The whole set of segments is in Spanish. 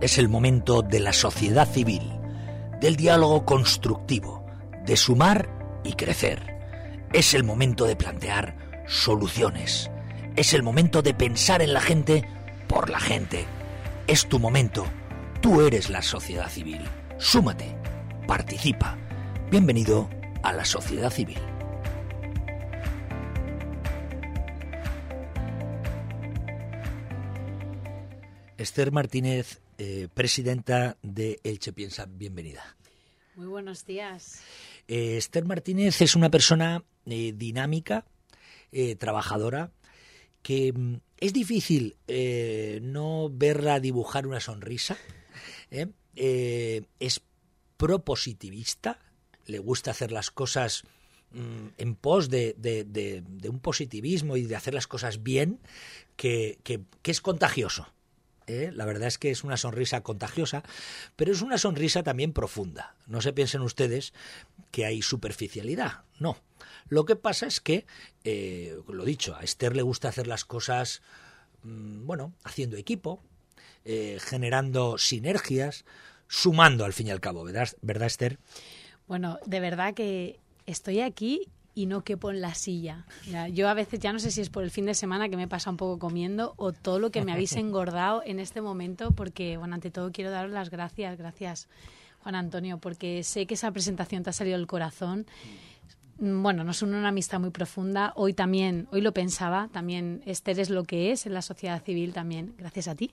Es el momento de la sociedad civil, del diálogo constructivo, de sumar y crecer. Es el momento de plantear soluciones. Es el momento de pensar en la gente por la gente. Es tu momento. Tú eres la sociedad civil. Súmate. Participa. Bienvenido a la sociedad civil. Esther Martínez, eh, presidenta de Elche Piensa, bienvenida. Muy buenos días. Eh, Esther Martínez es una persona eh, dinámica, trabajadora, que mm, es difícil no verla dibujar una sonrisa. es propositivista, le gusta hacer las cosas mm, en pos de, un positivismo y de hacer las cosas bien, que es contagioso. ¿Eh? la verdad es que es una sonrisa contagiosa, pero es una sonrisa también profunda. No se piensen ustedes que hay superficialidad, no. Lo que pasa es que, eh, lo dicho, a Esther le gusta hacer las cosas, mm, bueno, haciendo equipo, eh, generando sinergias, sumando al fin y al cabo, ¿verdad, ¿verdad Esther? Bueno, de verdad que estoy aquí y no quepo en la silla. yo a veces ya no sé si es por el fin de semana que me pasa un poco comiendo o todo lo que me habéis engordado en este momento, porque, bueno, ante todo quiero daros las gracias, gracias Juan Antonio, porque sé que esa presentación te ha salido del corazón. Bueno, nos une una amistad muy profunda. Hoy también, hoy lo pensaba, también Esther es lo que es en la sociedad civil también, gracias a ti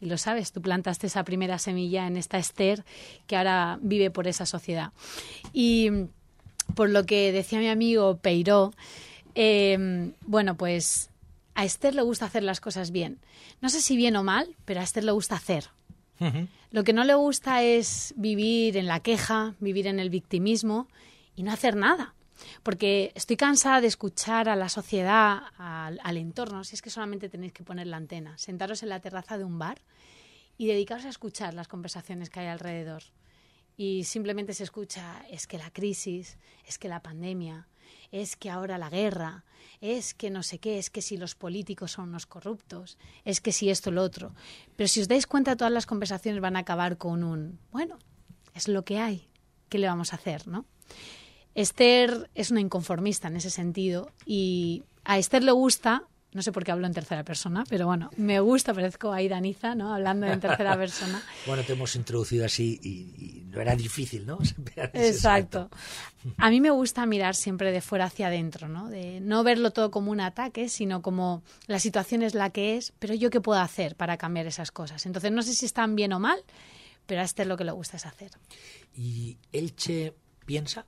y lo sabes, tú plantaste esa primera semilla en esta Esther que ahora vive por esa sociedad. Y por lo que decía mi amigo Peiró, em, bueno, pues a Esther le gusta hacer las cosas bien. No sé si bien o mal, pero a Esther le gusta hacer. Lo que no le gusta es vivir en la queja, vivir en el victimismo y no hacer nada. Porque estoy cansada de escuchar a la sociedad, al, al, entorno, si es que solamente tenéis que poner la antena, sentaros en la terraza de un bar y dedicaros a escuchar las conversaciones que hay alrededor y simplemente se escucha es que la crisis, es que la pandemia, es que ahora la guerra, es que no sé qué, es que si los políticos son unos corruptos, es que si esto lo otro. Pero si os dais cuenta, todas las conversaciones van a acabar con un, bueno, es lo que hay, ¿qué le vamos a hacer, no? Esther es una inconformista en ese sentido y a Esther le gusta no sé por qué hablo en tercera persona, pero bueno, me gusta, parezco a Idaniza, ¿no? Hablando en tercera persona. bueno, te hemos introducido así y, no era difícil, ¿no? Exacto. A mí me gusta mirar siempre de fuera hacia adentro, ¿no? De no verlo todo como un ataque, sino como la situación es la que es, pero yo qué puedo hacer para cambiar esas cosas. Entonces, no sé si están bien o mal, pero a este lo que le gusta es hacer. ¿Y Elche piensa?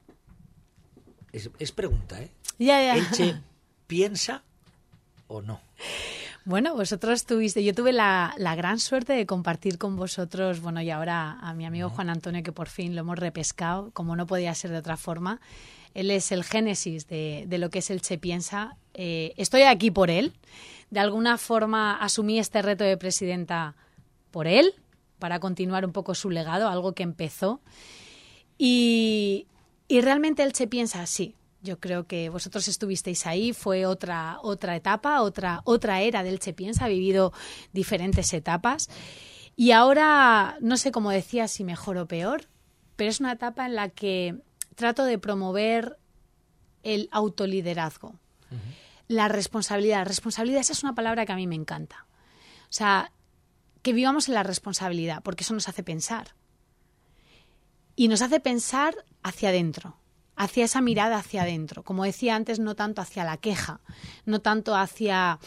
Es, es pregunta, ¿eh? Ya, ya. ¿Elche piensa o no? Bueno, vosotros tuviste, yo tuve la, gran suerte de compartir con vosotros, bueno, y ahora a mi amigo Juan Antonio, que por fin lo hemos repescado, como no podía ser de otra forma. Él es el génesis de, lo que es el Che Piensa. Eh, estoy aquí por él. De alguna forma asumí este reto de presidenta por él, para continuar un poco su legado, algo que empezó. Y, y realmente el Che Piensa, sí, yo creo que vosotros estuvisteis ahí, fue otra, otra etapa, otra, otra era del Che Piensa, ha vivido diferentes etapas. Y ahora, no sé cómo decía, si mejor o peor, pero es una etapa en la que trato de promover el autoliderazgo, la responsabilidad. Responsabilidad, esa es una palabra que a mí me encanta. O sea, que vivamos en la responsabilidad, porque eso nos hace pensar. Y nos hace pensar hacia adentro hacia esa mirada hacia adentro. Como decía antes, no tanto hacia la queja, no tanto hacia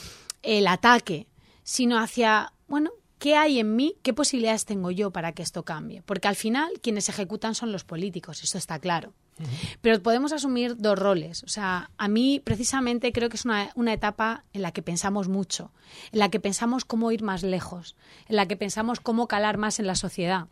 el ataque, sino hacia, bueno, ¿qué hay en mí? ¿Qué posibilidades tengo yo para que esto cambie? Porque al final quienes ejecutan son los políticos, eso está claro. Pero podemos asumir dos roles. O sea, a mí precisamente creo que es una, una, etapa en la que pensamos mucho, en la que pensamos cómo ir más lejos, en la que pensamos cómo calar más en la sociedad,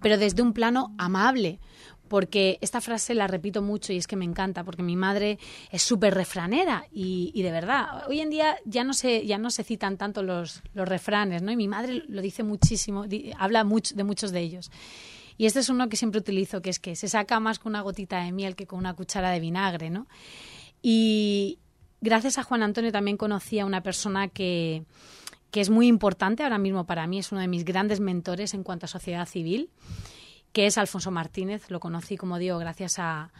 pero desde un plano amable, porque esta frase la repito mucho y es que me encanta, porque mi madre es súper refranera y, de verdad, hoy en día ya no se, ya no se citan tanto los, los refranes, ¿no? Y mi madre lo dice muchísimo, habla mucho de muchos de ellos. Y este es uno que siempre utilizo, que es que se saca más con una gotita de miel que con una cuchara de vinagre, ¿no? Y gracias a Juan Antonio también conocí a una persona que, que es muy importante ahora mismo para mí, es uno de mis grandes mentores en cuanto a sociedad civil, que es Alfonso Martínez. Lo conocí, como digo, gracias a,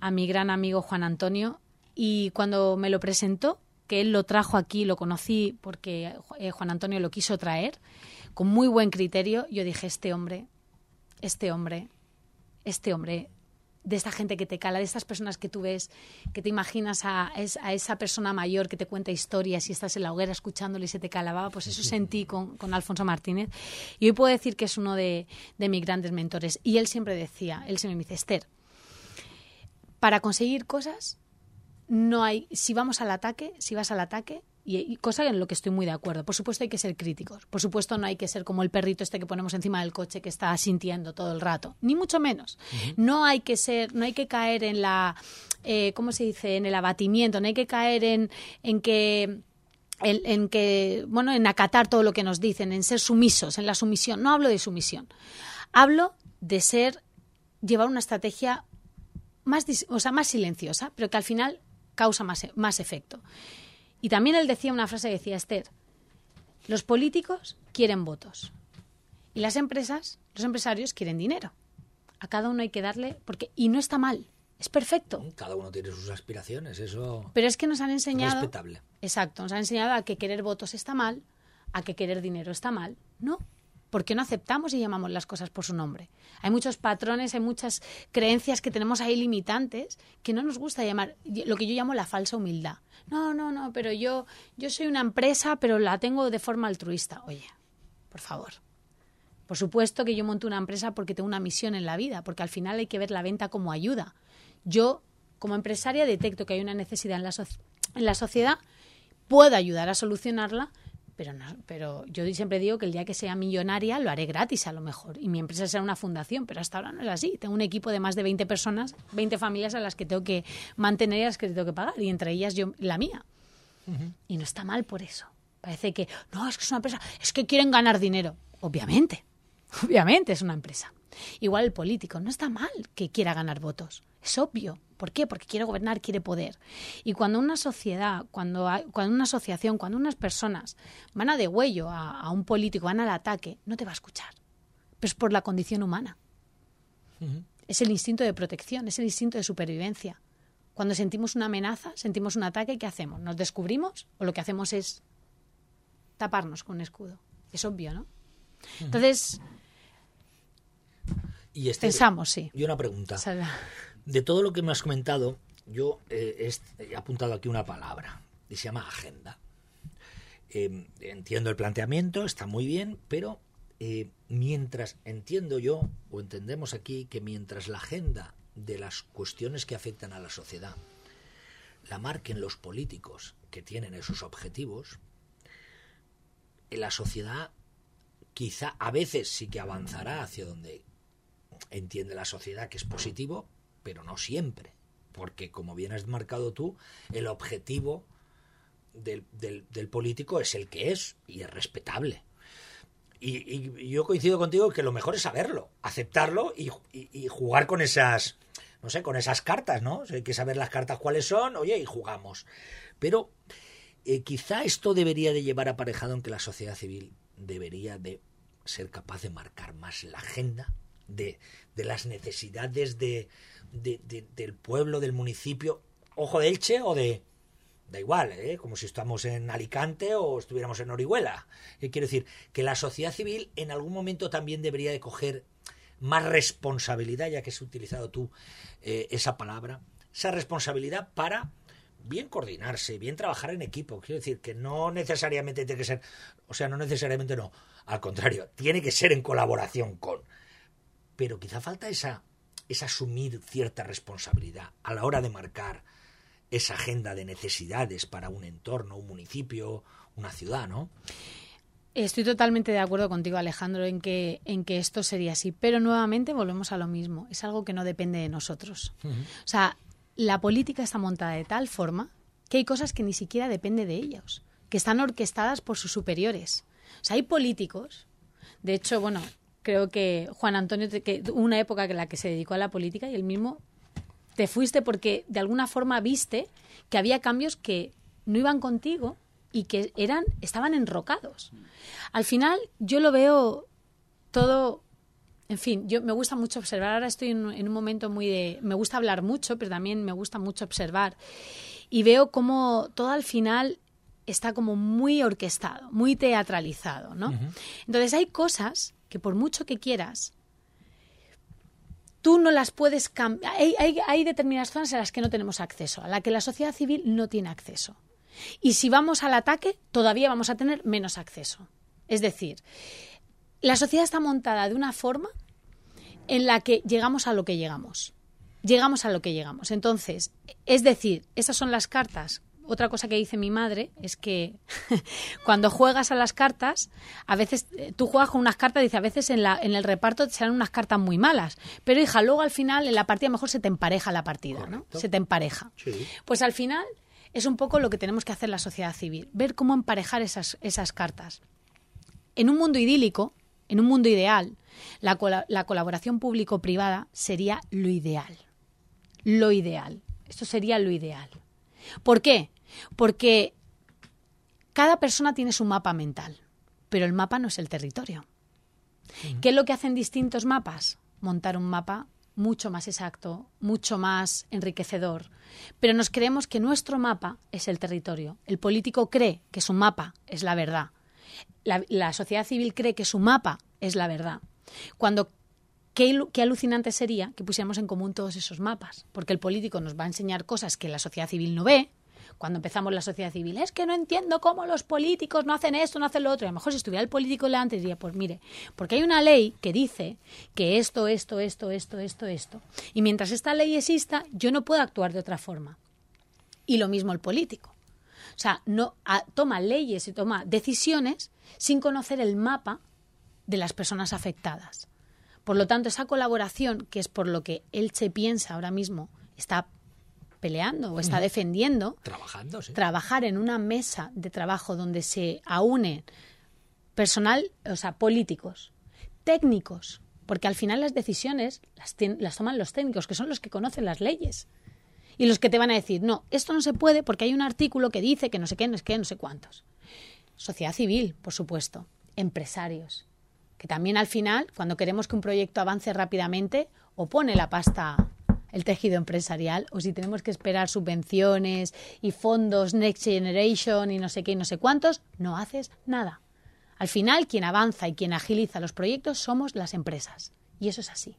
a mi gran amigo Juan Antonio. Y cuando me lo presentó, que él lo trajo aquí, lo conocí porque eh, Juan Antonio lo quiso traer, con muy buen criterio, yo dije, este hombre, este hombre, este hombre de esta gente que te cala, de estas personas que tú ves, que te imaginas a, esa persona mayor que te cuenta historias y estás en la hoguera escuchándole y se te calaba, pues eso sentí con, con Alfonso Martínez. Y hoy puedo decir que es uno de, de, mis grandes mentores. Y él siempre decía, él siempre me dice, Esther, para conseguir cosas, no hay, si vamos al ataque, si vas al ataque, y, cosa en lo que estoy muy de acuerdo. Por supuesto hay que ser críticos. Por supuesto no hay que ser como el perrito este que ponemos encima del coche que está sintiendo todo el rato. Ni mucho menos. No hay que ser, no hay que caer en la, eh, ¿cómo se dice? En el abatimiento. No hay que caer en, en que en, en, que, bueno, en acatar todo lo que nos dicen, en ser sumisos, en la sumisión. No hablo de sumisión. Hablo de ser, llevar una estrategia más, o sea, más silenciosa, pero que al final causa más, más efecto. Y también él decía una frase que decía Esther, los políticos quieren votos y las empresas, los empresarios quieren dinero. A cada uno hay que darle, porque y no está mal, es perfecto. Cada uno tiene sus aspiraciones, eso. Pero es que nos han enseñado. Respetable. Exacto, nos han enseñado a que querer votos está mal, a que querer dinero está mal. No, ¿Por qué no aceptamos y llamamos las cosas por su nombre? Hay muchos patrones, hay muchas creencias que tenemos ahí limitantes que no nos gusta llamar, lo que yo llamo la falsa humildad. No, no, no, pero yo, yo soy una empresa, pero la tengo de forma altruista. Oye, por favor. Por supuesto que yo monto una empresa porque tengo una misión en la vida, porque al final hay que ver la venta como ayuda. Yo, como empresaria, detecto que hay una necesidad en la, en la sociedad, puedo ayudar a solucionarla, pero, no, pero yo siempre digo que el día que sea millonaria lo haré gratis a lo mejor y mi empresa será una fundación, pero hasta ahora no es así. Tengo un equipo de más de 20 personas, 20 familias a las que tengo que mantener y a las que tengo que pagar y entre ellas yo la mía. Y no está mal por eso. Parece que, no, es que es una empresa, es que quieren ganar dinero. Obviamente, obviamente es una empresa. Igual el político, no está mal que quiera ganar votos. Es obvio. ¿Por qué? Porque quiere gobernar, quiere poder. Y cuando una sociedad, cuando, hay, cuando una asociación, cuando unas personas van a de huello a, un político, van al ataque, no te va a escuchar. Pero es por la condición humana. Es el instinto de protección, es el instinto de supervivencia. Cuando sentimos una amenaza, sentimos un ataque, ¿qué hacemos? ¿Nos descubrimos o lo que hacemos es taparnos con un escudo? Es obvio, ¿no? Entonces, y este, pensamos, sí. Y una pregunta de todo lo que me has comentado, yo eh, he apuntado aquí una palabra y se llama agenda. Em, entiendo el planteamiento, está muy bien, pero eh, mientras entiendo yo o entendemos aquí que mientras la agenda de las cuestiones que afectan a la sociedad la marquen los políticos que tienen esos objetivos, la sociedad quizá a veces sí que avanzará hacia donde entiende la sociedad que es positivo, pero no siempre, porque como bien has marcado tú, el objetivo del, político es el que es y es respetable. Y, yo coincido contigo que lo mejor es saberlo, aceptarlo y, jugar con esas, no sé, con esas cartas, ¿no? hay que saber las cartas cuáles son, oye, y jugamos. Pero eh, quizá esto debería de llevar aparejado en que la sociedad civil debería de ser capaz de marcar más la agenda de, de las necesidades de, del pueblo, del municipio, ojo de Elche o de... Da igual, ¿eh? como si estamos en Alicante o estuviéramos en Orihuela. Eh, quiero decir que la sociedad civil en algún momento también debería de coger más responsabilidad, ya que has utilizado tú eh, esa palabra, esa responsabilidad para bien coordinarse, bien trabajar en equipo. Quiero decir que no necesariamente tiene que ser, o sea, no necesariamente no, al contrario, tiene que ser en colaboración con. Pero quizá falta esa es asumir cierta responsabilidad a la hora de marcar esa agenda de necesidades para un entorno, un municipio, una ciudad, ¿no? Estoy totalmente de acuerdo contigo, Alejandro, en que, en que esto sería así. Pero nuevamente volvemos a lo mismo. Es algo que no depende de nosotros. O sea, la política está montada de tal forma que hay cosas que ni siquiera dependen de ellos, que están orquestadas por sus superiores. O sea, hay políticos. De hecho, bueno, creo que Juan Antonio, que una época en la que se dedicó a la política y él mismo te fuiste porque de alguna forma viste que había cambios que no iban contigo y que eran, estaban enrocados. Al final, yo lo veo todo en fin, yo me gusta mucho observar. Ahora estoy en, un momento muy de. Me gusta hablar mucho, pero también me gusta mucho observar. Y veo cómo todo al final está como muy orquestado, muy teatralizado, ¿no? Entonces hay cosas que por mucho que quieras, tú no las puedes cambiar. Hay, determinadas zonas a las que no tenemos acceso, a las que la sociedad civil no tiene acceso. Y si vamos al ataque, todavía vamos a tener menos acceso. Es decir, la sociedad está montada de una forma en la que llegamos a lo que llegamos. Llegamos a lo que llegamos. Entonces, es decir, esas son las cartas. Otra cosa que dice mi madre es que cuando juegas a las cartas, a veces eh, tú juegas con unas cartas, dice, a veces en, la, en el reparto te salen unas cartas muy malas. Pero hija, luego al final en la partida mejor se te empareja la partida, ¿no? Se te empareja. Pues al final es un poco lo que tenemos que hacer la sociedad civil, ver cómo emparejar esas, esas cartas. En un mundo idílico, en un mundo ideal, la, la colaboración público-privada sería lo ideal. Lo ideal. Esto sería lo ideal. ¿Por qué? Porque cada persona tiene su mapa mental, pero el mapa no es el territorio. ¿Qué es lo que hacen distintos mapas? Montar un mapa mucho más exacto, mucho más enriquecedor. Pero nos creemos que nuestro mapa es el territorio. El político cree que su mapa es la verdad la, sociedad civil cree que su mapa es la verdad. Cuando Qué, qué, alucinante sería que pusiéramos en común todos esos mapas, porque el político nos va a enseñar cosas que la sociedad civil no ve. Cuando empezamos la sociedad civil, es que no entiendo cómo los políticos no hacen esto, no hacen lo otro. Y a lo mejor si estuviera el político delante diría, pues mire, porque hay una ley que dice que esto, esto, esto, esto, esto, esto. Y mientras esta ley exista, yo no puedo actuar de otra forma. Y lo mismo el político. O sea, no toma leyes y toma decisiones sin conocer el mapa de las personas afectadas. Por lo tanto, esa colaboración, que es por lo que Elche piensa ahora mismo, está peleando o está defendiendo, Trabajando, trabajar en una mesa de trabajo donde se aúnen personal, o sea, políticos, técnicos, porque al final las decisiones las, las toman los técnicos, que son los que conocen las leyes. Y los que te van a decir, no, esto no se puede porque hay un artículo que dice que no sé qué, no sé qué, no sé cuántos. Sociedad civil, por supuesto, empresarios, que también al final, cuando queremos que un proyecto avance rápidamente, o pone la pasta el tejido empresarial, o si tenemos que esperar subvenciones y fondos Next Generation y no sé qué y no sé cuántos, no haces nada. Al final, quien avanza y quien agiliza los proyectos somos las empresas. Y eso es así.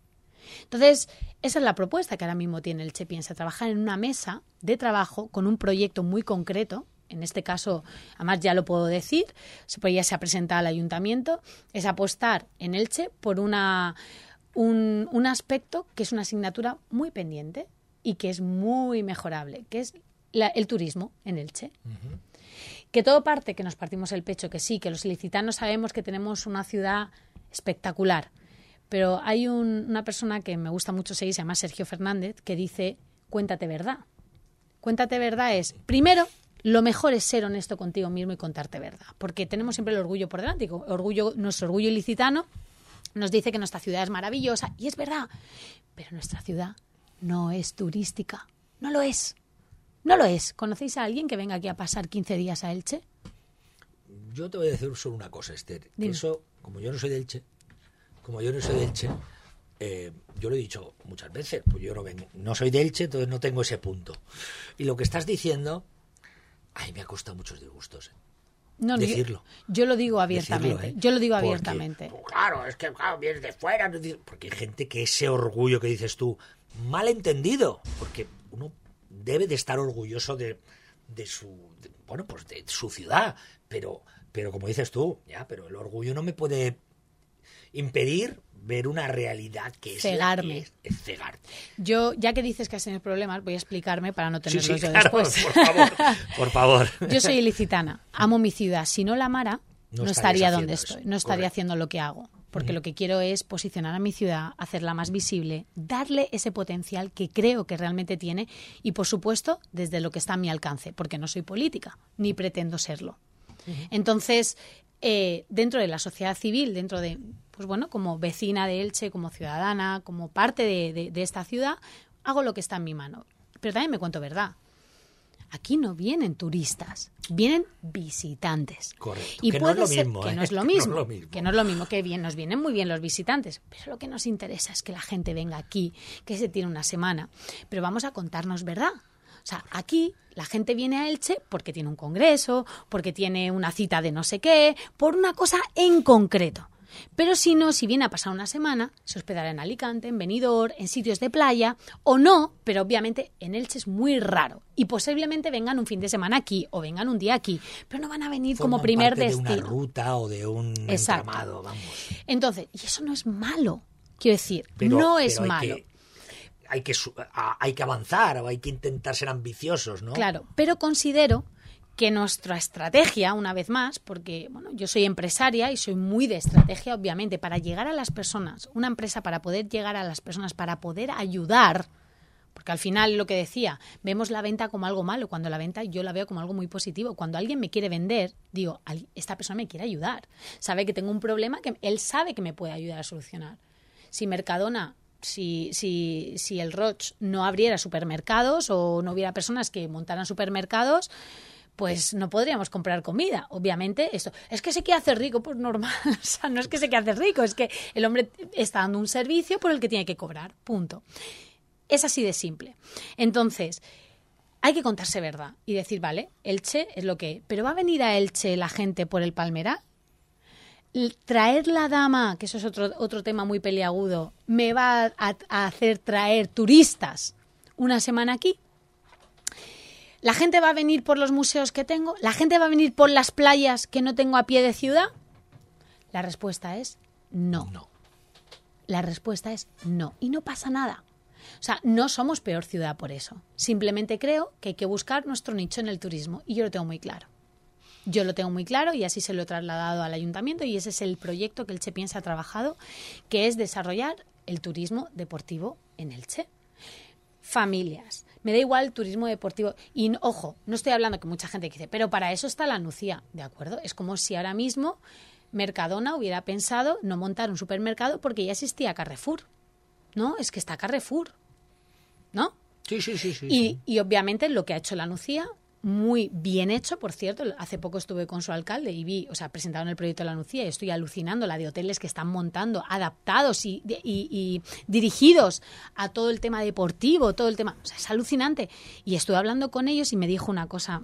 Entonces, esa es la propuesta que ahora mismo tiene el Che Piensa, trabajar en una mesa de trabajo con un proyecto muy concreto. En este caso, además ya lo puedo decir, ya se ha presentado al ayuntamiento, es apostar en Elche por una, un, un aspecto que es una asignatura muy pendiente y que es muy mejorable, que es el turismo en Elche. Que todo parte, que nos partimos el pecho, que sí, que los ilicitanos sabemos que tenemos una ciudad espectacular, pero hay una persona que me gusta mucho seguir, se llama Sergio Fernández, que dice, cuéntate verdad. Cuéntate verdad es, primero, lo mejor es ser honesto contigo mismo y contarte verdad, porque tenemos siempre el orgullo por delante. Orgullo, nuestro orgullo ilicitano nos dice que nuestra ciudad es maravillosa, y es verdad, pero nuestra ciudad no es turística, no lo es. No lo es. ¿Conocéis a alguien que venga aquí a pasar 15 días a Elche? Yo te voy a decir solo una cosa, Esther. eso, como yo no soy de Elche, como yo no soy de Elche, eh, yo lo he dicho muchas veces, pues yo no, no soy de Elche, entonces no tengo ese punto. Y lo que estás diciendo, ay, me ha costado muchos disgustos. Eh, decirlo. Yo, lo digo abiertamente. ¿eh? Yo lo digo abiertamente. Pues claro, es que claro, vienes de fuera. Porque hay gente que ese orgullo que dices tú, mal entendido. Porque uno debe de estar orgulloso de, de su, bueno, pues de su ciudad. Pero, pero como dices tú, ya, pero el orgullo no me puede impedir ver una realidad que es, cegarme. es, cegarte. Yo, ya que dices que has tenido problemas, voy a explicarme para no tenerlos yo después. Por favor, por favor. yo soy ilicitana, amo mi ciudad. Si no la amara, no, estaría donde estoy, no estaría haciendo lo que hago. Porque lo que quiero es posicionar a mi ciudad, hacerla más visible, darle ese potencial que creo que realmente tiene y, por supuesto, desde lo que está a mi alcance, porque no soy política, ni pretendo serlo. Entonces, eh, dentro de la sociedad civil, dentro de, pues bueno, como vecina de Elche, como ciudadana, como parte de, esta ciudad, hago lo que está en mi mano. Pero también me cuento verdad. Aquí no vienen turistas, vienen visitantes. Correcto. Y que no es puede lo ser mismo, que ¿eh? no es lo Que no es mismo, lo mismo. que no es lo mismo, que bien nos vienen muy bien los visitantes, pero lo que nos interesa es que la gente venga aquí, que se tiene una semana, pero vamos a contarnos verdad. O sea, aquí la gente viene a Elche porque tiene un congreso, porque tiene una cita de no sé qué, por una cosa en concreto. Pero si no, si viene a pasar una semana, se hospedará en Alicante, en Benidorm, en sitios de playa, o no, pero obviamente en Elche es muy raro. Y posiblemente vengan un fin de semana aquí o vengan un día aquí, pero no van a venir como primer parte destino. de una ruta o de un Exacto. entramado, vamos. Entonces, y eso no es malo, quiero decir, Pero- no es malo. que- hay que, hay que avanzar o hay que intentar ser ambiciosos, ¿no? Claro, pero considero que nuestra estrategia, una vez más, porque bueno, yo soy empresaria y soy muy de estrategia, obviamente, para llegar a las personas, una empresa para poder llegar a las personas, para poder ayudar, porque al final lo que decía, vemos la venta como algo malo, cuando la venta yo la veo como algo muy positivo. Cuando alguien me quiere vender, digo, "Al- esta persona me quiere ayudar, sabe que tengo un problema que él sabe que me puede ayudar a solucionar. Si Mercadona si, si, si el Roche no abriera supermercados o no hubiera personas que montaran supermercados, pues no podríamos comprar comida. Obviamente, esto es que se quiere hacer rico, pues normal. O sea, no es que se quiere hacer rico, es que el hombre está dando un servicio por el que tiene que cobrar. Punto. Es así de simple. Entonces, hay que contarse verdad y decir, vale, Elche es lo que. Pero va a venir a Elche la gente por el palmeral. L- Traer la dama, que eso es otro, otro tema muy peliagudo, me va a, a hacer traer turistas una semana aquí. ¿La gente va a venir por los museos que tengo? ¿La gente va a venir por las playas que no tengo a pie de ciudad? La respuesta es no. No. La respuesta es no. Y no pasa nada. O sea, no somos peor ciudad por eso. Simplemente creo que hay que buscar nuestro nicho en el turismo. Y yo lo tengo muy claro. Yo lo tengo muy claro y así se lo he trasladado al ayuntamiento y ese es el proyecto que el Che Piensa ha trabajado, que es desarrollar el turismo deportivo en Elche familias. Me da igual el turismo deportivo. Y ojo, no estoy hablando que mucha gente dice, pero para eso está la Nucía, ¿de acuerdo? Es como si ahora mismo Mercadona hubiera pensado no montar un supermercado porque ya existía Carrefour. ¿No? Es que está Carrefour. ¿No? Sí, sí, sí, sí. Y, sí. y obviamente lo que ha hecho la Nucía, muy bien hecho, por cierto. Hace poco estuve con su alcalde y vi, o sea, presentaron el proyecto de la Nucía y estoy alucinando la de hoteles que están montando, adaptados y, y- y dirigidos a todo el tema deportivo, todo el tema. O sea, es alucinante. Y estuve hablando con ellos y me dijo una cosa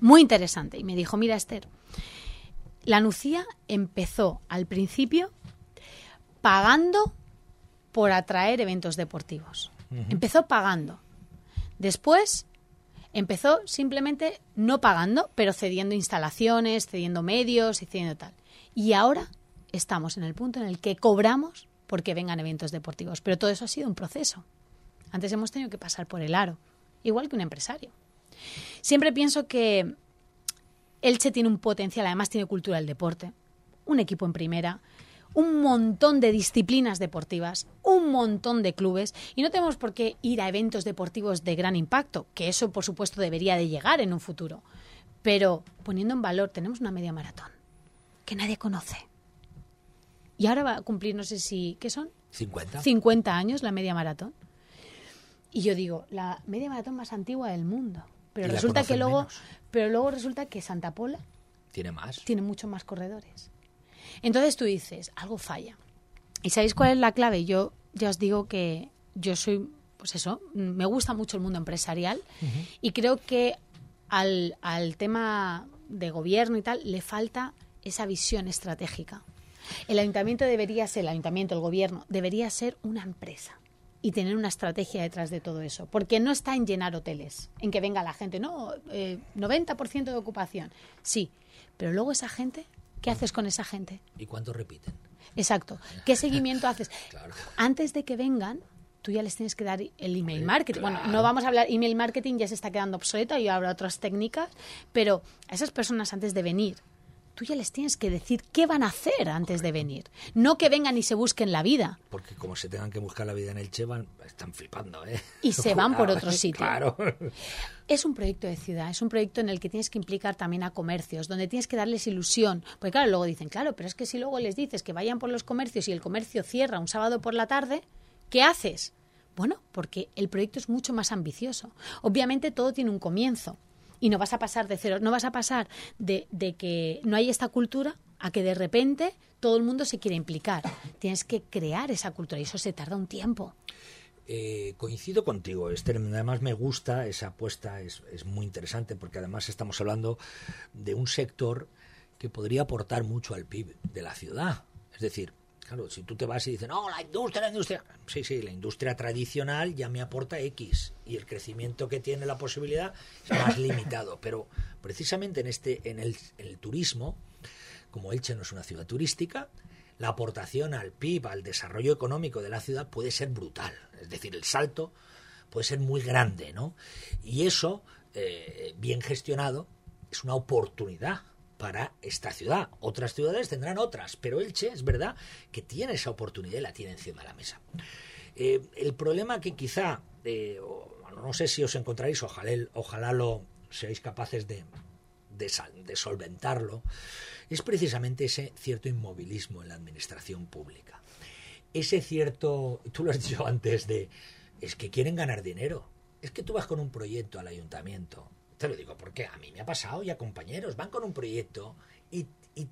muy interesante. Y me dijo, mira, Esther, la Nucía empezó al principio pagando por atraer eventos deportivos. Empezó pagando. Después empezó simplemente no pagando, pero cediendo instalaciones, cediendo medios y cediendo tal. Y ahora estamos en el punto en el que cobramos porque vengan eventos deportivos. Pero todo eso ha sido un proceso. Antes hemos tenido que pasar por el aro, igual que un empresario. Siempre pienso que Elche tiene un potencial, además tiene cultura del deporte, un equipo en primera, un montón de disciplinas deportivas, un montón de clubes y no tenemos por qué ir a eventos deportivos de gran impacto, que eso por supuesto debería de llegar en un futuro. Pero poniendo en valor, tenemos una media maratón que nadie conoce. Y ahora va a cumplir, no sé si, ¿qué son? 50. 50 años la media maratón. Y yo digo, la media maratón más antigua del mundo. Pero resulta que luego, menos. pero luego resulta que Santa Pola Tiene más. tiene mucho más corredores. Entonces tú dices, algo falla. ¿Y sabéis cuál es la clave? Yo ya os digo que yo soy, pues eso, me gusta mucho el mundo empresarial y creo que al, al tema de gobierno y tal le falta esa visión estratégica. El ayuntamiento debería ser, el ayuntamiento, el gobierno, debería ser una empresa y tener una estrategia detrás de todo eso. Porque no está en llenar hoteles, en que venga la gente, no, eh, 90% de ocupación. Sí, pero luego esa gente, ¿qué haces con esa gente? ¿Y cuántos repiten? Exacto. ¿Qué seguimiento haces? Claro. Antes de que vengan, tú ya les tienes que dar el email marketing. Bueno, no vamos a hablar, email marketing ya se está quedando obsoleto y habrá otras técnicas, pero a esas personas antes de venir, tú ya les tienes que decir qué van a hacer antes de venir. No que vengan y se busquen la vida. Porque como se tengan que buscar la vida en el Che, van- están flipando, ¿eh? Y se van por Claro, otro sitio. Claro. Es un proyecto de ciudad, es un proyecto en el que tienes que implicar también a comercios, donde tienes que darles ilusión. Porque claro, luego dicen, claro, pero es que si luego les dices que vayan por los comercios y el comercio cierra un sábado por la tarde, ¿qué haces? Bueno, porque el proyecto es mucho más ambicioso. Obviamente todo tiene un comienzo y no vas a pasar de cero, no vas a pasar de, de que no hay esta cultura a que de repente todo el mundo se quiere implicar. Tienes que crear esa cultura y eso se tarda un tiempo. Eh, coincido contigo, Esther. Además me gusta esa apuesta, es, es, muy interesante porque además estamos hablando de un sector que podría aportar mucho al PIB de la ciudad. Es decir, claro, si tú te vas y dices, no, la industria, la industria. Sí, sí, la industria tradicional ya me aporta X y el crecimiento que tiene la posibilidad es más limitado. Pero precisamente en, este, en, el, en el turismo, como Elche no es una ciudad turística, la aportación al PIB, al desarrollo económico de la ciudad puede ser brutal. Es decir, el salto puede ser muy grande, ¿no? Y eso, eh, bien gestionado, es una oportunidad para esta ciudad. Otras ciudades tendrán otras, pero Elche es verdad que tiene esa oportunidad y la tiene encima de la mesa. Eh, el problema que quizá, eh, no sé si os encontraréis, ojalá, ojalá lo seáis capaces de, de, de solventarlo, es precisamente ese cierto inmovilismo en la administración pública. Ese cierto, tú lo has dicho antes, de, es que quieren ganar dinero. Es que tú vas con un proyecto al ayuntamiento. Te lo digo porque a mí me ha pasado y a compañeros. Van con un proyecto y, y,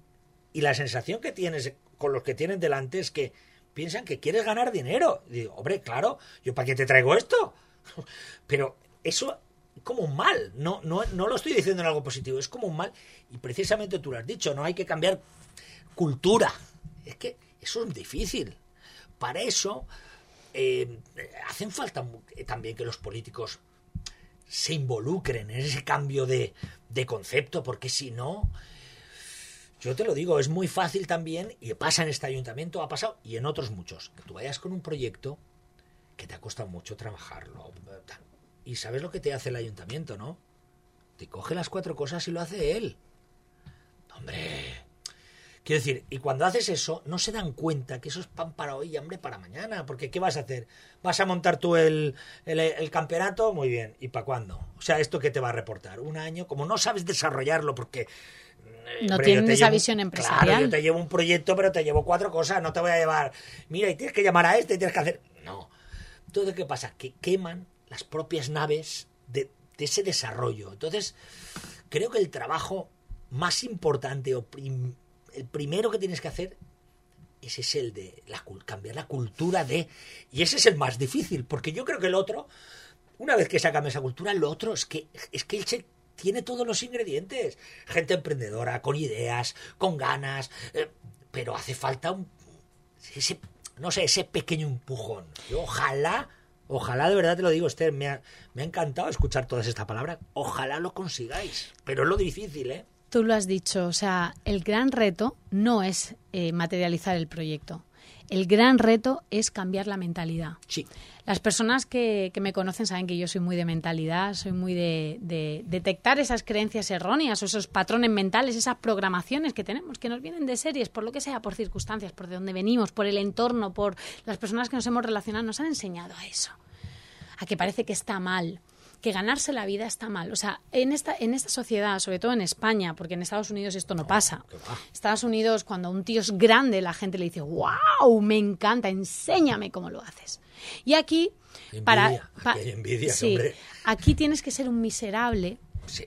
la sensación que tienes con los que tienen delante es que piensan que quieres ganar dinero. Digo, hombre, claro, ¿yo para qué te traigo esto? Pero eso como un mal. No, no, no lo estoy diciendo en algo positivo, es como un mal. Y precisamente tú lo has dicho, no hay que cambiar cultura. Es que eso es difícil. Para eso eh, hacen falta también que los políticos se involucren en ese cambio de, de concepto, porque si no, yo te lo digo, es muy fácil también, y pasa en este ayuntamiento, ha pasado, y en otros muchos, que tú vayas con un proyecto que te ha costado mucho trabajarlo, y sabes lo que te hace el ayuntamiento, ¿no? Te coge las cuatro cosas y lo hace él. Hombre. Quiero decir, y cuando haces eso, no se dan cuenta que eso es pan para hoy y hambre para mañana. Porque ¿qué vas a hacer? ¿Vas a montar tú el, el, el campeonato? Muy bien. ¿Y para cuándo? O sea, ¿esto qué te va a reportar? ¿Un año? Como no sabes desarrollarlo porque... Eh, no tienen esa llevo, visión empresarial. Claro, yo te llevo un proyecto, pero te llevo cuatro cosas. No te voy a llevar... Mira, y tienes que llamar a este y tienes que hacer... No. Entonces, ¿qué pasa? Que queman las propias naves de, de, ese desarrollo. Entonces, creo que el trabajo más importante o prim, el primero que tienes que hacer ese es el de la, cambiar la cultura de... Y ese es el más difícil, porque yo creo que el otro, una vez que se cambia esa cultura, lo otro es que, es que Elche tiene todos los ingredientes. Gente emprendedora, con ideas, con ganas, eh, pero hace falta un, ese, no sé, ese pequeño empujón. Yo ojalá Ojalá, de verdad te lo digo, Esther, me ha, me ha encantado escuchar todas estas palabras. Ojalá lo consigáis, pero es lo difícil, ¿eh? Tú lo has dicho, o sea, el gran reto no es eh, materializar el proyecto. El gran reto es cambiar la mentalidad. Sí. Las personas que, que, me conocen saben que yo soy muy de mentalidad, soy muy de, de, detectar esas creencias erróneas o esos patrones mentales, esas programaciones que tenemos, que nos vienen de series, por lo que sea, por circunstancias, por de dónde venimos, por el entorno, por las personas que nos hemos relacionado, nos han enseñado a eso, a que parece que está mal que ganarse la vida está mal. O sea, en esta, en esta sociedad, sobre todo en España, porque en Estados Unidos esto no, no pasa. Estados Unidos, cuando un tío es grande, la gente le dice, wow, me encanta, enséñame cómo lo haces. Y aquí, envidia, para... Pa, aquí, envidia, sí, hombre. aquí tienes que ser un miserable sí.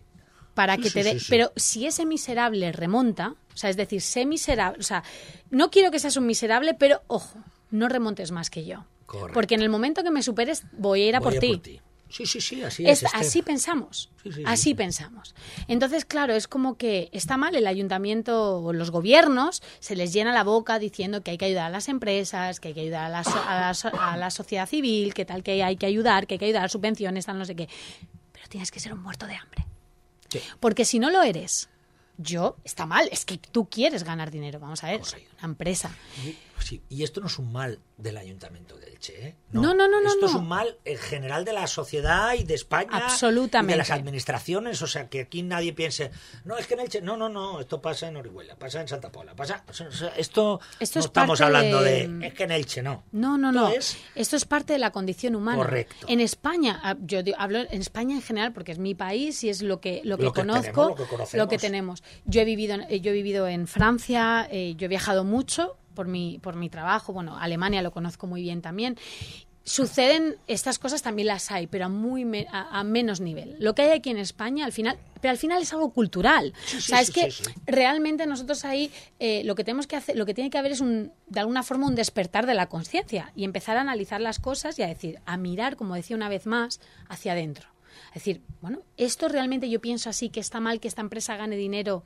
para que sí, te dé... Pero si ese miserable remonta, o sea, es decir, sé miserable, o sea, no quiero que seas un miserable, pero ojo, no remontes más que yo. Correcto. Porque en el momento que me superes, voy a ir a, voy por, ti. Sí, sí, sí, así es. es así pensamos. Sí, sí, así sí. pensamos. Entonces, claro, es como que está mal el ayuntamiento o los gobiernos se les llena la boca diciendo que hay que ayudar a las empresas, que hay que ayudar a la, so a la, so a la sociedad civil, que tal que hay que ayudar, que hay que ayudar a subvenciones, tal no sé qué. Pero tienes que ser un muerto de hambre. Porque si no lo eres, yo, está mal, es que tú quieres ganar dinero. Vamos a ver, soy una empresa. Sí, y esto no es un mal del ayuntamiento de Elche, ¿eh? No, no, no, no. Esto no. es un mal en general de la sociedad y de España. Absolutamente. Y de las administraciones. O sea, que aquí nadie piense, no, es que en Elche. No, no, no, esto pasa en Orihuela, pasa en Santa Pola, pasa. O sea, esto, esto no es estamos hablando de... de... Es que en Elche no. No, no, no. Es... Esto es parte de la condición humana. Correcto. En España, ah, yo hablo en España en general porque es mi país y es lo que, lo que, lo que conozco, tenemos, lo, que lo que tenemos. Yo he vivido, yo he vivido en Francia, eh, yo he viajado mucho por mi, por mi trabajo. Bueno, Alemania lo conozco muy bien también. suceden estas cosas también las hay, pero a muy a, menos nivel. Lo que hay aquí en España, al final, pero al final es algo cultural. o sea, es que realmente nosotros ahí eh, lo que tenemos que hacer, lo que tiene que haber es un, de alguna forma un despertar de la conciencia y empezar a analizar las cosas y a decir, a mirar, como decía una vez más, hacia adentro. Es decir, bueno, esto realmente yo pienso así, que está mal que esta empresa gane dinero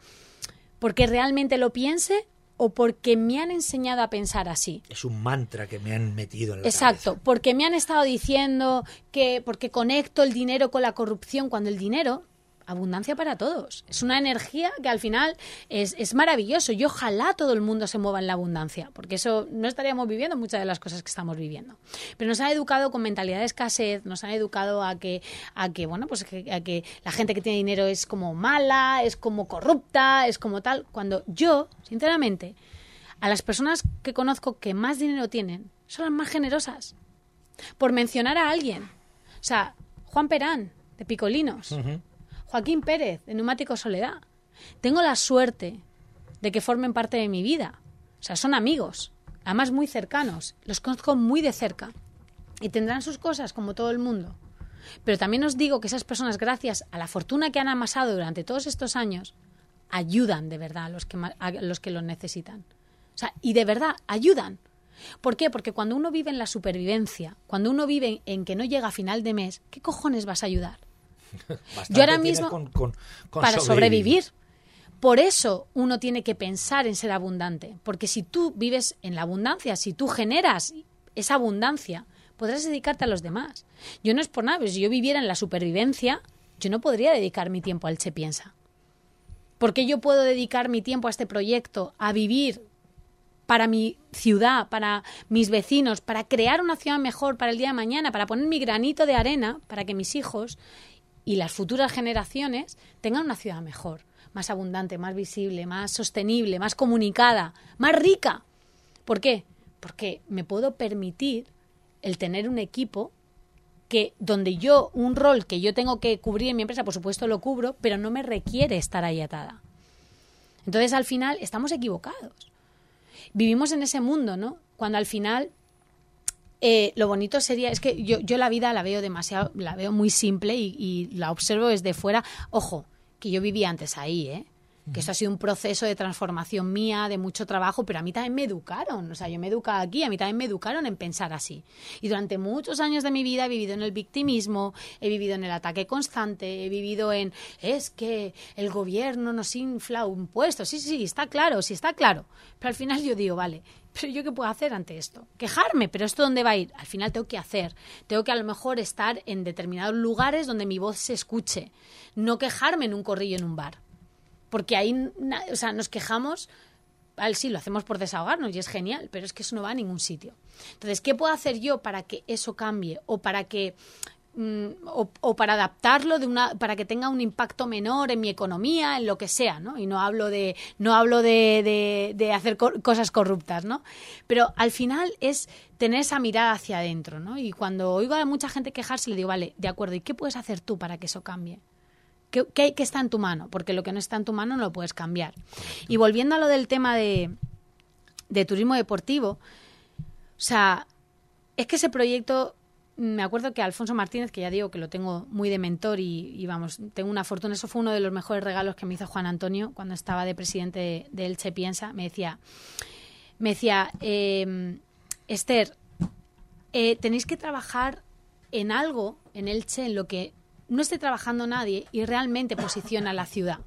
porque realmente lo piense o porque me han enseñado a pensar así. Es un mantra que me han metido en la Exacto, porque me han estado diciendo que porque conecto el dinero con la corrupción cuando el dinero abundancia para todos. Es una energía que al final es, es, maravilloso y ojalá todo el mundo se mueva en la abundancia, porque eso no estaríamos viviendo muchas de las cosas que estamos viviendo. Pero nos han educado con mentalidad de escasez, nos han educado a que, a que bueno, pues a que la gente que tiene dinero es como mala, es como corrupta, es como tal, cuando yo, sinceramente, a las personas que conozco que más dinero tienen son las más generosas. Por mencionar a alguien. O sea, Juan Perán, de Picolinos. Joaquín Pérez, de Neumático Soledad. Tengo la suerte de que formen parte de mi vida. O sea, son amigos, además muy cercanos. Los conozco muy de cerca. Y tendrán sus cosas como todo el mundo. Pero también os digo que esas personas, gracias a la fortuna que han amasado durante todos estos años, ayudan de verdad a los que, a los, que lo necesitan. O sea, y de verdad, ayudan. ¿Por qué? Porque cuando uno vive en la supervivencia, cuando uno vive en que no llega a final de mes, ¿qué cojones vas a ayudar? Yo ahora mismo, para sobrevivir. Por eso uno tiene que pensar en ser abundante, porque si tú vives en la abundancia, si tú generas esa abundancia, podrás dedicarte a los demás. Yo no es por nada, pero si yo viviera en la supervivencia, yo no podría dedicar mi tiempo al Che Piensa. Porque yo puedo dedicar mi tiempo a este proyecto, a vivir para mi ciudad, para mis vecinos, para crear una ciudad mejor para el día de mañana, para poner mi granito de arena para que mis hijos y las futuras generaciones tengan una ciudad mejor, más abundante, más visible, más sostenible, más comunicada, más rica. ¿Por qué? Porque me puedo permitir el tener un equipo que donde yo un rol que yo tengo que cubrir en mi empresa, por supuesto lo cubro, pero no me requiere estar ahí atada. Entonces al final estamos equivocados. Vivimos en ese mundo, ¿no? Cuando al final eh, lo bonito sería, es que yo, yo la vida la veo demasiado, la veo muy simple y, y la observo desde fuera. Ojo, que yo vivía antes ahí, ¿eh? Que eso ha sido un proceso de transformación mía, de mucho trabajo, pero a mí también me educaron, o sea, yo me he educado aquí, a mí también me educaron en pensar así. Y durante muchos años de mi vida he vivido en el victimismo, he vivido en el ataque constante, he vivido en, es que el gobierno nos infla impuestos, sí, sí, está claro, sí está claro. Pero al final yo digo, vale, pero yo qué puedo hacer ante esto? Quejarme, pero esto dónde va a ir? Al final tengo que hacer, tengo que a lo mejor estar en determinados lugares donde mi voz se escuche, no quejarme en un corrillo en un bar porque ahí, o sea, nos quejamos, al sí, lo hacemos por desahogarnos y es genial, pero es que eso no va a ningún sitio. Entonces, ¿qué puedo hacer yo para que eso cambie o para que mm, o, para adaptarlo de una para que tenga un impacto menor en mi economía en lo que sea no y no hablo de no hablo de, de, hacer cosas corruptas no pero al final es tener esa mirada hacia adentro no y cuando oigo a mucha gente quejarse le digo vale de acuerdo y qué puedes hacer tú para que eso cambie ¿Qué, qué, está en tu mano? Porque lo que no está en tu mano no lo puedes cambiar. Y volviendo a lo del tema de, de turismo deportivo, o sea, es que ese proyecto me acuerdo que Alfonso Martínez, que ya digo que lo tengo muy de mentor y, vamos, tengo una fortuna, eso fue uno de los mejores regalos que me hizo Juan Antonio cuando estaba de presidente de, Elche Piensa, me decía, me decía, eh, Esther, eh, tenéis que trabajar en algo en Elche en lo que no esté trabajando nadie y realmente posiciona la ciudad.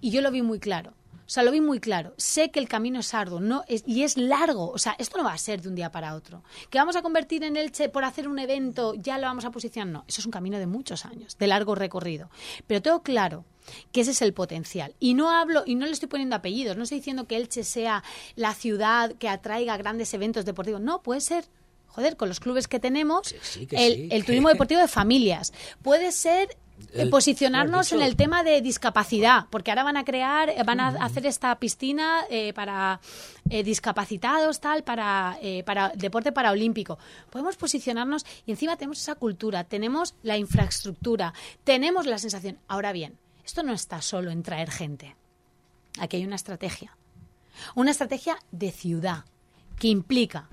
Y yo lo vi muy claro. O sea, lo vi muy claro. Sé que el camino es arduo no y es largo. O sea, esto no va a ser de un día para otro. Que vamos a convertir en Elche por hacer un evento, ya lo vamos a posicionar. No, eso es un camino de muchos años, de largo recorrido. Pero tengo claro que ese es el potencial. Y no hablo, y no le estoy poniendo apellidos, no estoy diciendo que Elche sea la ciudad que atraiga grandes eventos deportivos. No, puede ser joder, con los clubes que tenemos, el, turismo deportivo de familias. Puede ser eh, posicionarnos en el tema de discapacidad, porque ahora van a crear, eh, van a hacer esta piscina eh, para discapacitados, tal, para, para deporte paraolímpico. Podemos posicionarnos y encima tenemos esa cultura, tenemos la infraestructura, tenemos la sensación. Ahora bien, esto no está solo en traer gente. Aquí hay una estrategia. Una estrategia de ciudad que implica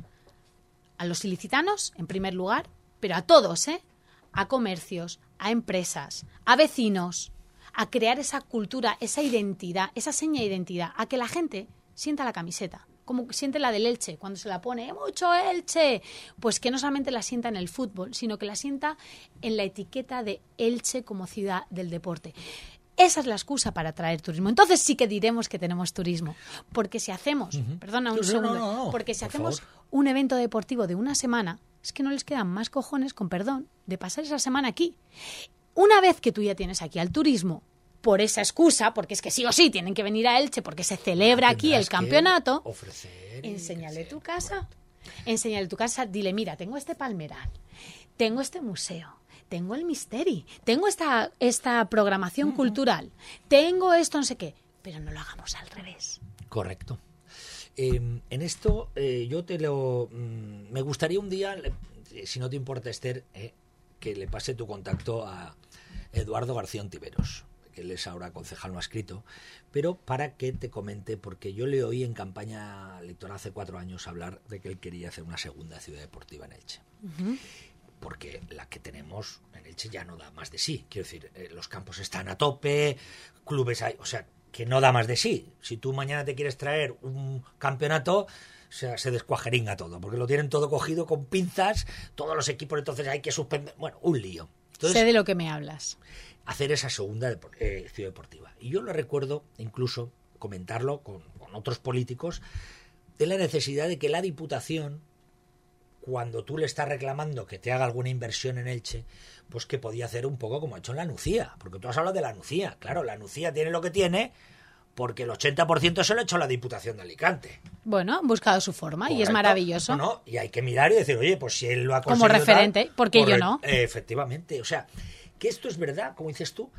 a los ilicitanos, en primer lugar, pero a todos, ¿eh? A comercios, a empresas, a vecinos, a crear esa cultura, esa identidad, esa seña de identidad, a que la gente sienta la camiseta como siente la del Elche, cuando se la pone, mucho Elche, pues que no solamente la sienta en el fútbol, sino que la sienta en la etiqueta de Elche como ciudad del deporte. Esa es la excusa para traer turismo. Entonces sí que diremos que tenemos turismo. Porque si hacemos, perdona un segundo, porque si hacemos un evento deportivo de una semana, es que no les quedan más cojones, con perdón, de pasar esa semana aquí. Una vez que tú ya tienes aquí al turismo, por esa excusa, porque es que sí o sí tienen que venir a Elche porque se celebra aquí el campeonato, enséñale tu casa. Enséñale tu casa, dile, mira, tengo este palmeral, tengo este museo, tengo el Misteri, tengo esta, esta programación cultural, tengo esto, no sé qué, pero no lo hagamos al revés. Correcto. Em, en esto eh, yo te lo... Mm, me gustaría un día, si no te importa Esther, eh, que le pase tu contacto a Eduardo García Ontiveros que él es ahora concejal no ha escrito, pero para que te comente, porque yo le oí en campaña electoral hace cuatro años hablar de que él quería hacer una segunda ciudad deportiva en Elche porque la que tenemos en Elche ya no da más de sí. Quiero decir, eh, los campos están a tope, clubes hay, o sea, que no da más de sí. Si tú mañana te quieres traer un campeonato, o sea, se descuajeringa todo, porque lo tienen todo cogido con pinzas, todos los equipos, entonces hay que suspender. Bueno, un lío. sé de lo que me hablas. Hacer esa segunda eh, ciudad deportiva. Y yo lo recuerdo, incluso comentarlo con otros políticos, de la necesidad de que la Diputación cuando tú le estás reclamando que te haga alguna inversión en Elche, pues que podía hacer un poco como ha hecho en la Nucía, porque tú has hablado de la Nucía. Claro, la Nucía tiene lo que tiene porque el 80% se lo ha hecho la Diputación de Alicante. Bueno, han buscado su forma y es maravilloso. No, y hay que mirar y decir, oye, pues si él lo ha conseguido... Como referente, porque yo no? efectivamente, o sea, que esto es verdad, como dices tú,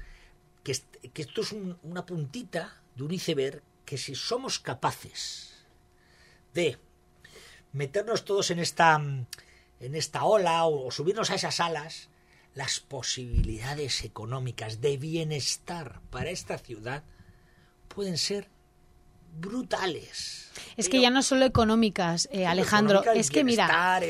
que, que esto es una puntita de un iceberg que si somos capaces de meternos todos en esta, en esta ola o, subirnos a esas alas, las posibilidades económicas de bienestar para esta ciudad pueden ser brutales. Es que ya no solo económicas, eh, Alejandro, es que mira,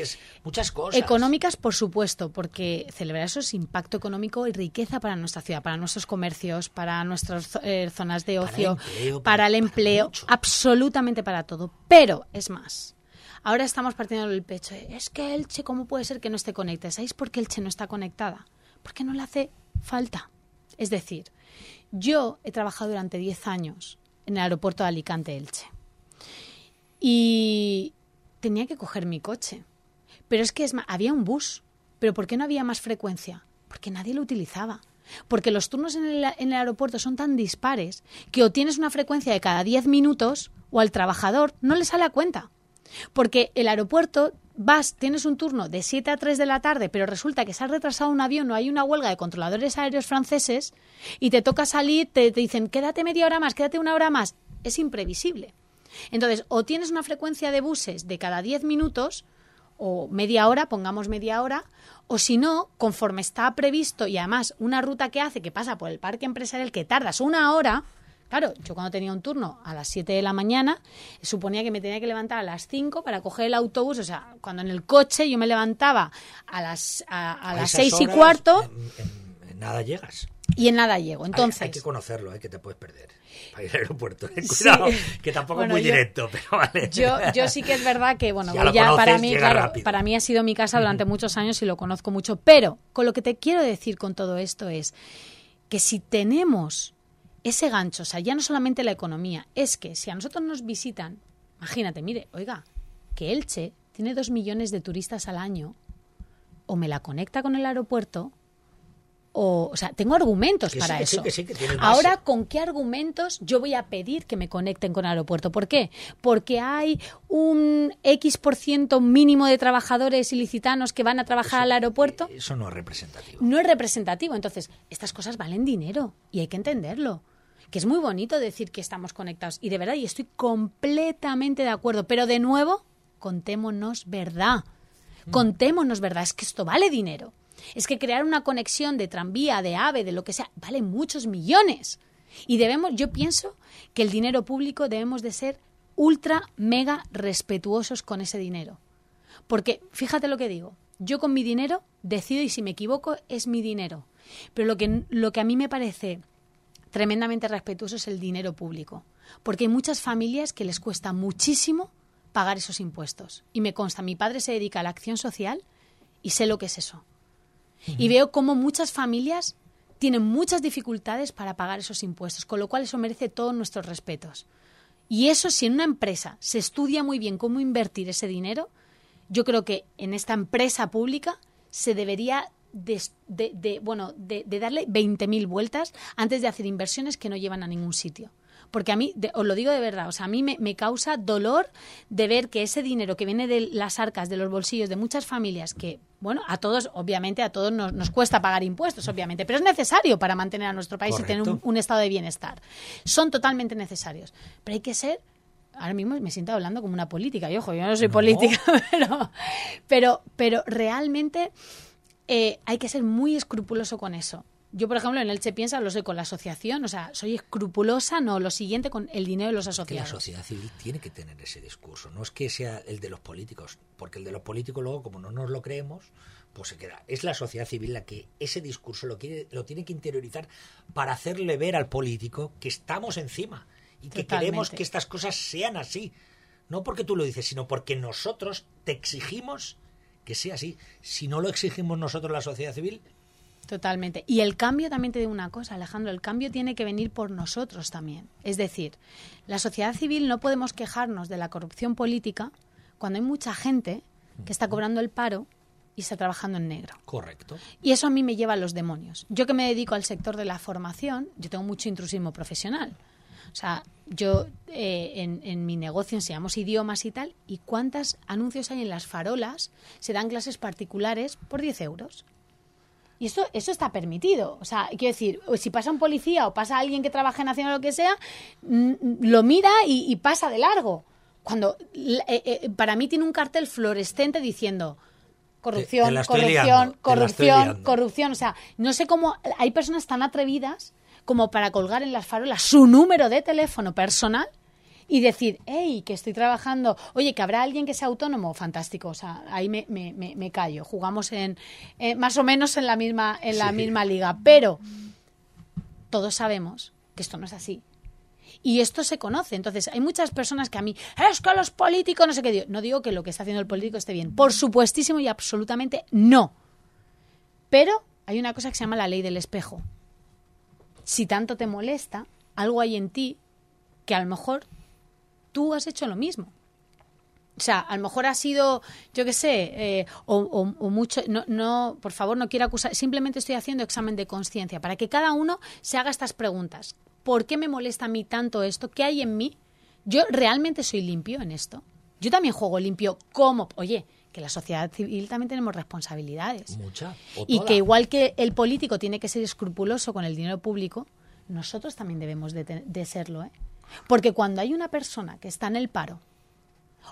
muchas cosas. Económicas, por supuesto, porque celebrar eso es impacto económico y riqueza para nuestra ciudad, para nuestros comercios, para nuestras eh, zonas de ocio, para el empleo, absolutamente para todo. Pero es más, Ahora estamos partiendo el pecho. Es que Elche, ¿cómo puede ser que no esté conectada? ¿Sabéis por qué Elche no está conectada? Porque no le hace falta. Es decir, yo he trabajado durante 10 años en el aeropuerto de Alicante, Elche. Y tenía que coger mi coche. Pero es que es había un bus. ¿Pero por qué no había más frecuencia? Porque nadie lo utilizaba. Porque los turnos en el, en el, aeropuerto son tan dispares que o tienes una frecuencia de cada 10 minutos o al trabajador no le sale a cuenta. Porque el aeropuerto vas, tienes un turno de 7 a 3 de la tarde, pero resulta que se ha retrasado un avión o hay una huelga de controladores aéreos franceses y te toca salir, te, te dicen quédate media hora más, quédate una hora más. Es imprevisible. Entonces, o tienes una frecuencia de buses de cada 10 minutos, o media hora, pongamos media hora, o si no, conforme está previsto y además una ruta que hace que pasa por el parque empresarial que tardas una hora, Claro, yo cuando tenía un turno a las 7 de la mañana, suponía que me tenía que levantar a las 5 para coger el autobús. O sea, cuando en el coche yo me levantaba a las, a, las 6 y cuarto. En, nada llegas. Y en nada llego. Entonces. Hay, que conocerlo, ¿eh? que te puedes perder. Para ir al aeropuerto. ¿eh? Cuidado, que tampoco es muy directo, pero vale. Yo, yo sí que es verdad que, bueno, ya, para mí, claro, para mí ha sido mi casa durante muchos años y lo conozco mucho. Pero con lo que te quiero decir con todo esto es que si tenemos ese gancho, o sea, ya no solamente la economía, es que si a nosotros nos visitan, imagínate, mire, oiga, que Elche tiene dos millones de turistas al año, o me la conecta con el aeropuerto, o, o sea, tengo argumentos para eso. Ahora, ¿con qué argumentos yo voy a pedir que me conecten con el aeropuerto? ¿Por qué? Porque hay un X por ciento mínimo de trabajadores ilicitanos que van a trabajar al aeropuerto. Eso no es representativo. No es representativo. Entonces, estas cosas valen dinero y hay que entenderlo que es muy bonito decir que estamos conectados. Y de verdad, y estoy completamente de acuerdo. Pero de nuevo, contémonos verdad. Mm. Contémonos verdad. Es que esto vale dinero. Es que crear una conexión de tranvía, de AVE, de lo que sea, vale muchos millones. Y debemos, yo pienso que el dinero público debemos de ser ultra, mega respetuosos con ese dinero. Porque, fíjate lo que digo, Yo con mi dinero decido y si me equivoco es mi dinero. Pero lo que, lo que a mí me parece tremendamente respetuoso es el dinero público. Porque hay muchas familias que les cuesta muchísimo pagar esos impuestos. Y me consta, mi padre se dedica a la acción social y sé lo que es eso. Y veo cómo muchas familias tienen muchas dificultades para pagar esos impuestos, con lo cual eso merece todos nuestros respetos. Y eso, si en una empresa se estudia muy bien cómo invertir ese dinero, yo creo que en esta empresa pública se debería de, bueno, de, darle 20.000 vueltas antes de hacer inversiones que no llevan a ningún sitio. Porque a mí, os lo digo de verdad, o sea, a mí me, causa dolor de ver que ese dinero que viene de las arcas, de los bolsillos de muchas familias, que, bueno, a todos, obviamente, a todos nos, cuesta pagar impuestos, obviamente, pero es necesario para mantener a nuestro país y tener un, estado de bienestar. Son totalmente necesarios. Pero hay que ser ahora mismo me siento hablando como una política. Y ojo, yo no soy política, pero, pero, pero realmente eh, hay que ser muy escrupuloso con eso. Yo, por ejemplo, en Elche Piensa lo soy con la asociación, o sea, soy escrupulosa, no, lo siguiente con el dinero de los asociados. la sociedad civil tiene que tener ese discurso, no es que sea el de los políticos, porque el de los políticos luego, como no nos lo creemos, pues se queda. Es la sociedad civil la que ese discurso lo, quiere, lo tiene que interiorizar para hacerle ver al político que estamos encima y que queremos que estas cosas sean así. No porque tú lo dices, sino porque nosotros te exigimos que sea así. Si no lo exigimos nosotros la sociedad civil. Totalmente. Y el cambio también te digo una cosa, Alejandro, el cambio tiene que venir por nosotros también. Es decir, la sociedad civil no podemos quejarnos de la corrupción política cuando hay mucha gente que está cobrando el paro y está trabajando en negro. Correcto. Y eso a mí me lleva a los demonios. Yo que me dedico al sector de la formación, yo tengo mucho intrusismo profesional. O sea, yo eh, en, mi negocio enseñamos idiomas y tal, y cuántos anuncios hay en las farolas, se dan clases particulares por 10 euros. Y esto, eso está permitido. O sea, quiero decir, si pasa un policía o pasa alguien que trabaja en Nacional o lo que sea, mm, lo mira y, pasa de largo. Cuando eh, eh, para mí tiene un cartel fluorescente diciendo corrupción, corrupción, corrupción, corrupción. O sea, no sé cómo hay personas tan atrevidas como para colgar en las farolas su número de teléfono personal y decir, hey, que estoy trabajando, oye, que habrá alguien que sea autónomo, fantástico, o sea, ahí me, me, me, callo, jugamos en eh, más o menos en la misma, en la misma liga, pero todos sabemos que esto no es así. Y esto se conoce. Entonces, hay muchas personas que a mí, es que los políticos, no sé qué, no digo que lo que está haciendo el político esté bien. Por supuestísimo y absolutamente no. Pero hay una cosa que se llama la ley del espejo si tanto te molesta, algo hay en ti que a lo mejor tú has hecho lo mismo. O sea, a lo mejor ha sido, yo qué sé, eh, o, mucho, no, no, por favor, no quiero acusar, simplemente estoy haciendo examen de conciencia para que cada uno se haga estas preguntas. ¿Por qué me molesta a mí tanto esto? ¿Qué hay en mí? ¿Yo realmente soy limpio en esto? Yo también juego limpio. ¿Cómo? Oye, que la sociedad civil también tenemos responsabilidades. Mucha. Y que igual que el político tiene que ser escrupuloso con el dinero público, nosotros también debemos de, serlo. ¿eh? Porque cuando hay una persona que está en el paro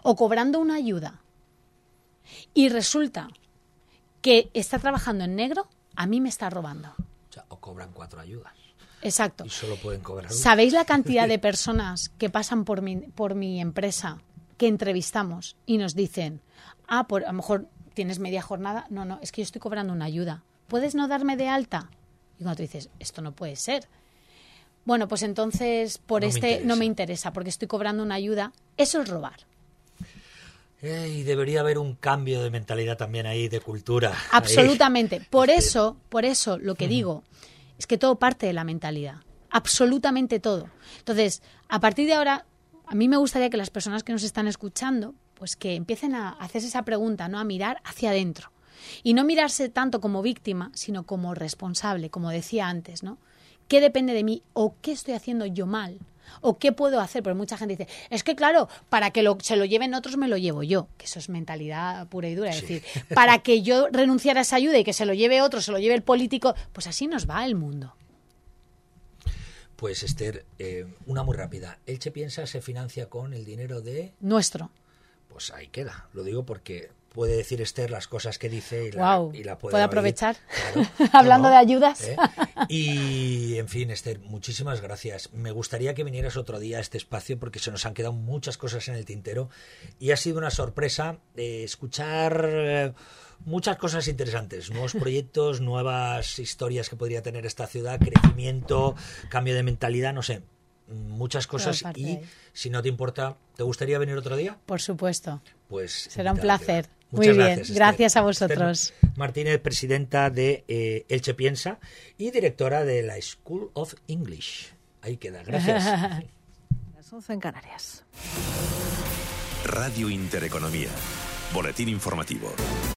o cobrando una ayuda y resulta que está trabajando en negro, a mí me está robando. O, cobran cuatro ayudas. Exacto. Y solo pueden cobrar una. ¿Sabéis la cantidad de personas que pasan por mi, por mi empresa que entrevistamos y nos dicen, ah, por, a lo mejor tienes media jornada, no, no, es que yo estoy cobrando una ayuda, ¿puedes no darme de alta? Y cuando tú dices, esto no puede ser. Bueno, pues entonces por este no me interesa porque estoy cobrando una ayuda. Eso es robar. y debería haber un cambio de mentalidad también ahí, de cultura. Absolutamente. Por eso, por eso lo que digo es que todo parte de la mentalidad. Absolutamente todo. Entonces, a partir de ahora, a mí me gustaría que las personas que nos están escuchando pues que empiecen a hacerse esa pregunta, ¿no? A mirar hacia adentro. Y no mirarse tanto como víctima, sino como responsable, como decía antes, ¿no? ¿Qué depende de mí o qué estoy haciendo yo mal? ¿O qué puedo hacer? Porque mucha gente dice, es que claro, para que se lo lleven otros me lo llevo yo, que eso es mentalidad pura y dura. Es decir, para que yo renunciara a esa ayuda y que se lo lleve otro, se lo lleve el político, pues así nos va el mundo. Pues Esther, eh, una muy rápida. Elche Piensa se financia con el dinero de... Nuestro pues ahí queda. Lo digo porque puede decir Esther las cosas que dice y la, wow. y la puede ¿Puedo oír. aprovechar? Claro. Hablando No, de ayudas. ¿eh? Y, en fin, Esther, muchísimas gracias. Me gustaría que vinieras otro día a este espacio porque se nos han quedado muchas cosas en el tintero y ha sido una sorpresa eh, escuchar eh, muchas cosas interesantes, nuevos proyectos, nuevas historias que podría tener esta ciudad, crecimiento, cambio de mentalidad, no sé, muchas cosas y si no te importa, ¿te gustaría venir otro día? Por supuesto. Pues Será un placer. queda. Muy Muchas bien. gracias, Esther. Gracias a Esther vosotros. Martínez, presidenta de eh, Elche Piensa y directora de la School of English. Ahí queda. Gracias. Las 11 en Canarias. Radio Intereconomía. Boletín informativo.